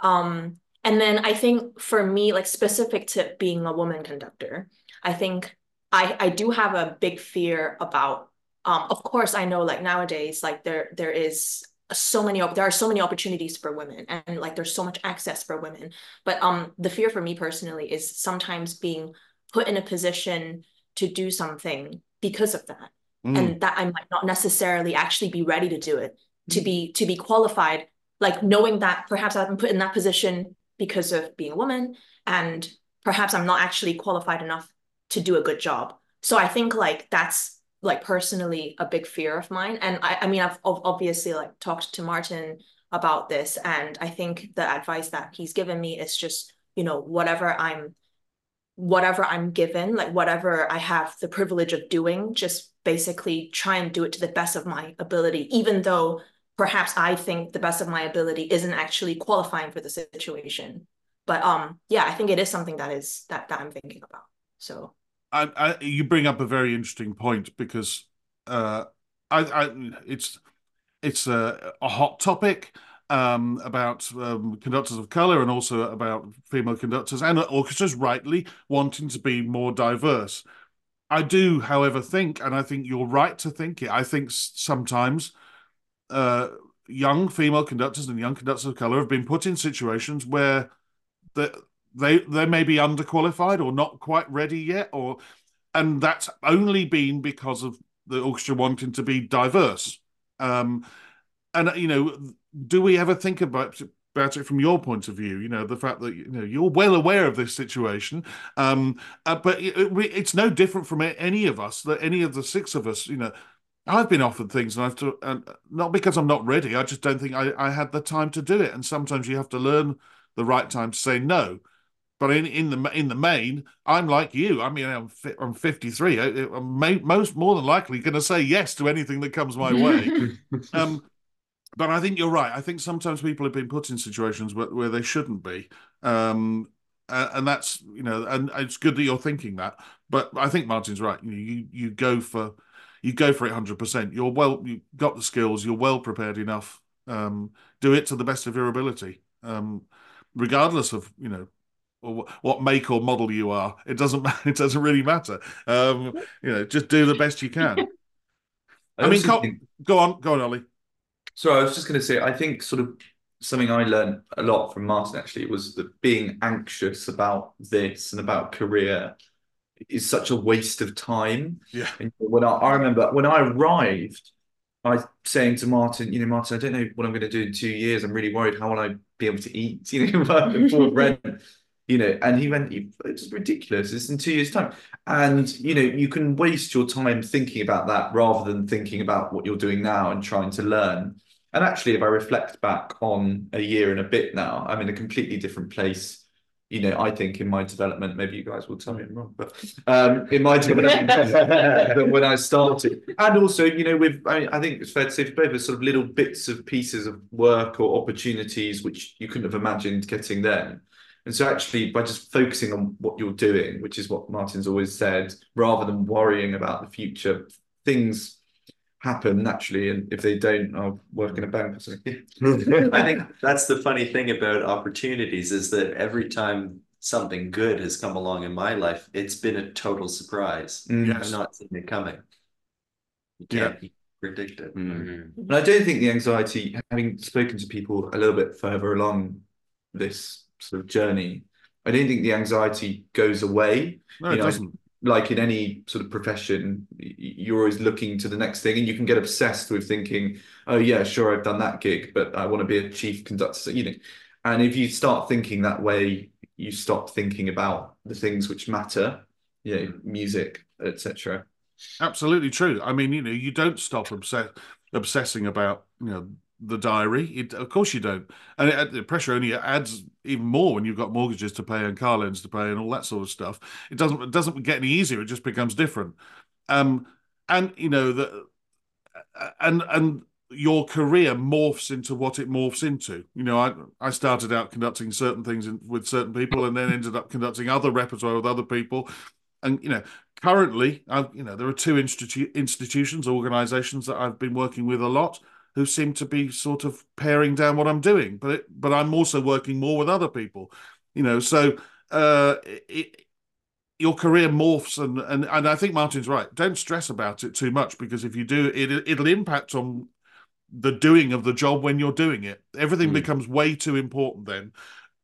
um and then i think for me like specific to being a woman conductor i think I I do have a big fear about um of course I know like nowadays like there there is so many there are so many opportunities for women and like there's so much access for women but um the fear for me personally is sometimes being put in a position to do something because of that mm. and that I might not necessarily actually be ready to do it to mm. be to be qualified like knowing that perhaps I've been put in that position because of being a woman and perhaps I'm not actually qualified enough to do a good job. So I think like that's like personally a big fear of mine. And I, I mean, I've obviously like talked to Martyn about this. And I think the advice that he's given me is just, you know, whatever I'm, whatever I'm given, like whatever I have the privilege of doing, just basically try and do it to the best of my ability, even though perhaps I think the best of my ability isn't actually qualifying for the situation. But um, yeah, I think it is something that is that that I'm thinking about. So I, I you bring up a very interesting point because uh, I, I it's it's a, a hot topic um, about um, conductors of color and also about female conductors and orchestras rightly wanting to be more diverse. I do, however, think, and I think you're right to think it. I think sometimes uh, young female conductors and young conductors of color have been put in situations where that they they may be underqualified or not quite ready yet, or and that's only been because of the orchestra wanting to be diverse. Um, and you know, do we ever think about about it from your point of view? You know, the fact that you know you're well aware of this situation, um, uh, but it, it, it's no different from any of us. That any of the six of us, you know, I've been offered things, and I've to, and not because I'm not ready. I just don't think I, I had the time to do it. And sometimes you have to learn the right time to say no. But in, in the in the main, I'm like you. I mean, I'm I'm 53. I, am most more than likely going to say yes to anything that comes my way. <laughs> um, but I think you're right. I think sometimes people have been put in situations where, where they shouldn't be. Um, and that's you know, and it's good that you're thinking that. But I think Martyn's right. You know, you you go for you go for it 100%. You're well, you've got the skills, you're well prepared enough. Um, do it to the best of your ability, um, regardless of, you know, what make or model you are. It doesn't <laughs> it doesn't really matter. Um, you know, just do the best you can. <laughs> I, I mean, think... go on, go on, Ollie. So I was just going to say, I think sort of something I learned a lot from Martyn actually was that being anxious about this and about career is such a waste of time. Yeah. And when I, I remember when I arrived, I was saying to Martyn, you know, Martyn, I don't know what I'm going to do in two years. I'm really worried. How will I be able to eat? <laughs> You know, afford rent. You know, and he went, it's ridiculous. It's in two years' time. And, you know, you can waste your time thinking about that rather than thinking about what you're doing now and trying to learn. And actually, if I reflect back on a year and a bit now, I'm in a completely different place you know, I think in my development, maybe you guys will tell me I'm wrong, but um, in my development, <laughs> <laughs> than when I started, and also, you know, with I, I think it's fair to say for both sort of little bits of pieces of work or opportunities which you couldn't have imagined getting then. And so, actually, by just focusing on what you're doing, which is what Martyn's always said, rather than worrying about the future, things happen naturally and if they don't i'll work in a bank or something <laughs> i think that's the funny thing about opportunities is that every time something good has come along in my life it's been a total surprise mm. yes. i've not seen it coming you can't yeah. predict it mm-hmm. and i don't think the anxiety having spoken to people a little bit further along this sort of journey i don't think the anxiety goes away no you it know, doesn't like in any sort of profession, you're always looking to the next thing, and you can get obsessed with thinking, "Oh yeah, sure, I've done that gig, but I want to be a chief conductor." You know, and if you start thinking that way, you stop thinking about the things which matter, you know, music, etc. Absolutely true. I mean, you know, you don't stop obsess- obsessing about you know the diary. It, of course you don't, and it, the pressure only adds even more when you've got mortgages to pay and car loans to pay and all that sort of stuff. It doesn't it doesn't get any easier. It just becomes different. Um, and you know the and and your career morphs into what it morphs into. You know, I I started out conducting certain things in, with certain people, and then ended up conducting other repertoire with other people. And you know, currently, I've, you know, there are two institu- institutions, organisations that I've been working with a lot who seem to be sort of paring down what I'm doing. But it, but I'm also working more with other people, you know. So uh, it, your career morphs and and and I think Martyn's right. Don't stress about it too much because if you do, it it'll impact on the doing of the job when you're doing it. Everything Mm. becomes way too important then.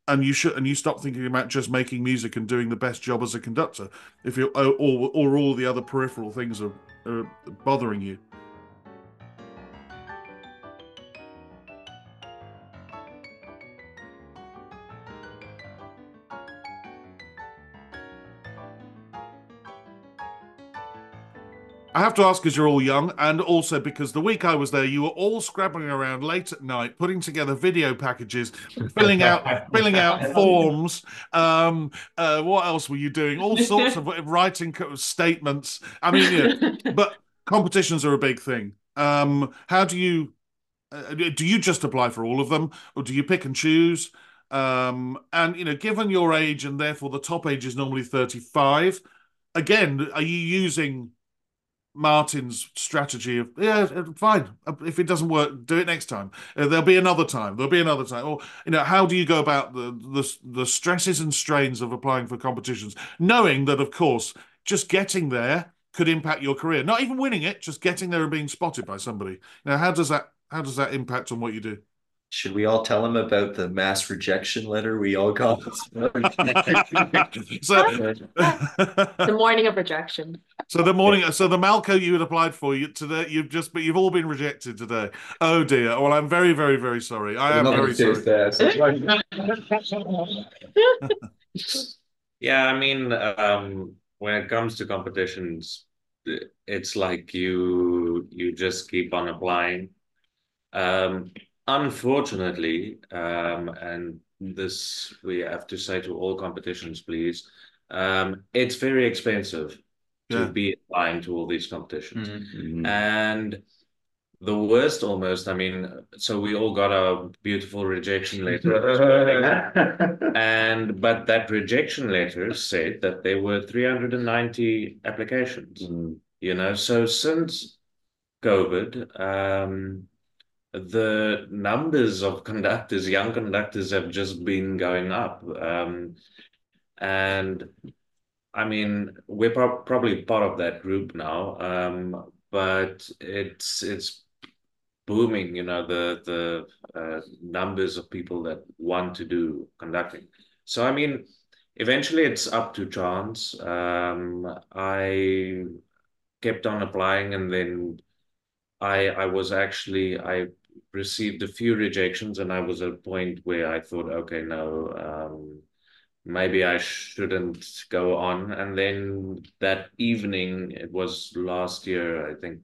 And you should, and you stop thinking about just making music and doing the best job as a conductor. If you, or, or, or all the other peripheral things are, are bothering you. I have to ask because you're all young, and also because the week I was there, you were all scrabbling around late at night, putting together video packages, filling out <laughs> filling out forms. Um, uh, what else were you doing? All sorts of <laughs> writing statements. I mean, you know, but competitions are a big thing. Um, how do you uh, do? You just apply for all of them, or do you pick and choose? Um, and you know, given your age, and therefore the top age is normally thirty-five. Again, are you using Martyn's strategy of yeah, fine. If it doesn't work, do it next time. Uh, there'll be another time. There'll be another time. Or you know, how do you go about the the the stresses and strains of applying for competitions, knowing that of course just getting there could impact your career. Not even winning it, just getting there and being spotted by somebody. Now, how does that how does that impact on what you do? Should we all tell him about the mass rejection letter we all got? <laughs> so, The morning of rejection. so the morning, so the Malko you had applied for, you today, you've just, but you've all been rejected today. Oh dear. Well, I'm very, very, very sorry. I am very sorry. <laughs> Yeah, I mean, um, when it comes to competitions, it's like you you just keep on applying. Um, unfortunately, um, and this we have to say to all competitions, please, um, it's very expensive to Yeah. be applying to all these competitions. Mm. And the worst almost, I mean, so we all got a beautiful rejection <laughs> letter. And but that rejection letter said that there were 390 applications. You know, so since COVID, um, the numbers of conductors, young conductors, have just been going up. Um, and I mean, we're prob probably part of that group now, um, but it's it's booming, you know, the the uh, numbers of people that want to do conducting. So I mean, eventually it's up to chance. Um, I kept on applying, and then I I was actually I received a few rejections, and I was at a point where I thought, okay, no, um, maybe I shouldn't go on. And then that evening, it was last year, I think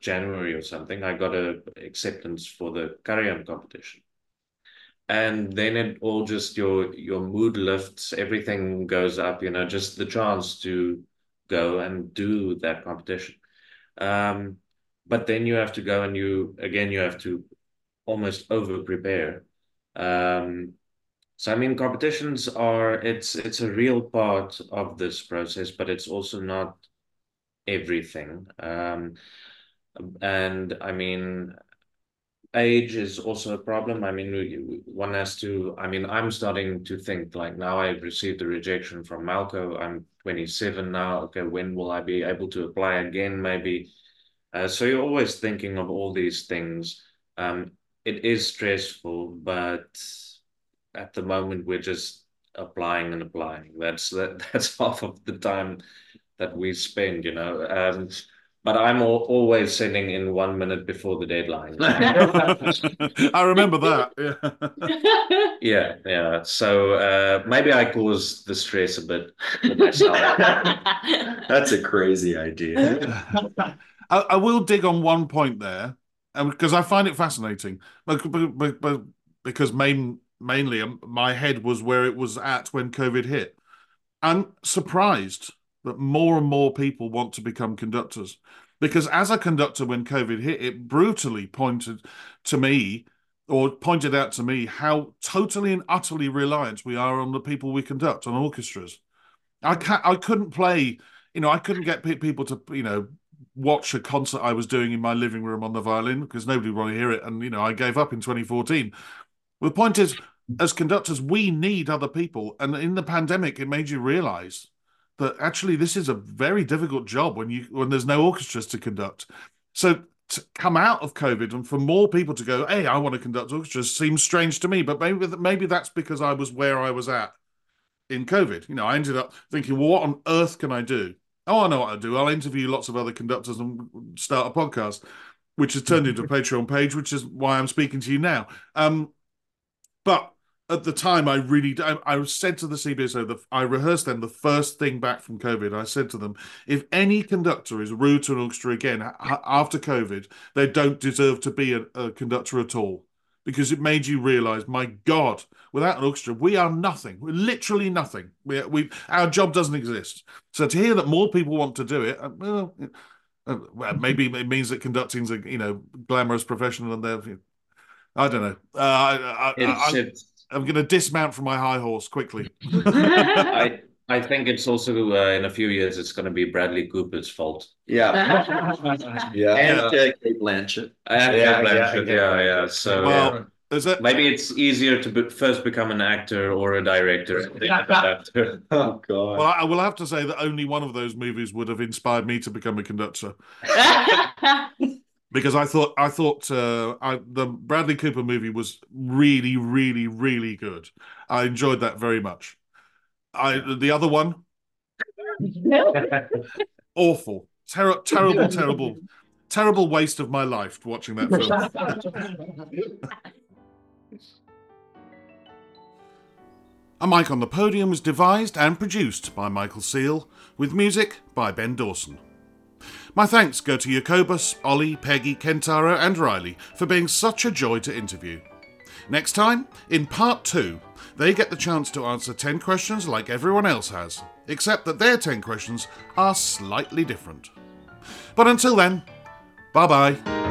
January or something, I got a acceptance for the Karajan competition. And then it all just your your mood lifts, everything goes up, you know, just the chance to go and do that competition. Um, but then you have to go and you again you have to almost over prepare. Um, so I mean competitions are it's it's a real part of this process, but it's also not everything. Um, and I mean age is also a problem. I mean, one has to, I mean, I'm starting to think like now I've received a rejection from Malko. I'm 27 now. Okay, when will I be able to apply again? Maybe. Uh, so you're always thinking of all these things. Um, it is stressful, but at the moment we're just applying and applying. That's that, <laughs> that's half of the time that we spend, you know. Um, but I'm al always sending in one minute before the deadline. <laughs> <laughs> I remember that. Yeah. Yeah, yeah. So uh, maybe I cause the stress a bit. That's a crazy idea. I, I will dig on one point there, because I find it fascinating. Because main mainly um, my head was where it was at when COVID hit. I'm surprised that more and more people want to become conductors. Because as a conductor, when COVID hit, it brutally pointed to me or pointed out to me how totally and utterly reliant we are on the people we conduct on orchestras. I can't, I couldn't play, you know, I couldn't get pe- people to, you know, watch a concert I was doing in my living room on the violin because nobody would want to hear it. And, you know, I gave up in 2014. The point is, as conductors, we need other people. And in the pandemic, it made you realize that actually this is a very difficult job when you when there's no orchestras to conduct. So to come out of COVID and for more people to go, hey, I want to conduct orchestras seems strange to me, but maybe maybe that's because I was where I was at in COVID. You know, I ended up thinking, well, what on earth can I do? Oh, I know what I'll do. I'll interview lots of other conductors and start a podcast, which has turned into a Patreon page, which is why I'm speaking to you now. Um, but at the time, I really, I, I said to the CBSO, that I rehearsed them the first thing back from COVID. I said to them, if any conductor is rude to an orchestra again after COVID, they don't deserve to be a, a conductor at all because it made you realize, my God, without an orchestra, we are nothing. We're literally nothing. We, we our job doesn't exist. So to hear that more people want to do it, uh, well, uh, well <laughs> maybe it means that conducting's a you know glamorous profession, and they're. I don't know. Uh, I, I, I, am going to dismount from my high horse quickly. <laughs> I, I think it's also uh, in a few years it's going to be Bradley Cooper's fault. Yeah, <laughs> Yeah. and uh, Cate Blanchett. And Yeah, Cate Blanchett, yeah, yeah, yeah. yeah. So well, is it? maybe it's easier to be, first become an actor or a director. <laughs> After. <laughs> Oh God. Well, I will have to say that only one of those movies would have inspired me to become a conductor because I thought I thought uh, I, the Bradley Cooper movie was really, really, really good. I enjoyed that very much. I the other one, <laughs> awful, Ter- terrible, <laughs> terrible, terrible waste of my life watching that film. <laughs> A Mic on the Podium was devised and produced by Michael Seal, with music by Ben Dawson. My thanks go to Jacobus, Ollie, Peggy, Kentaro, and Riley for being such a joy to interview. Next time, in part two, they get the chance to answer 10 questions like everyone else has, except that their 10 questions are slightly different. But until then, bye bye.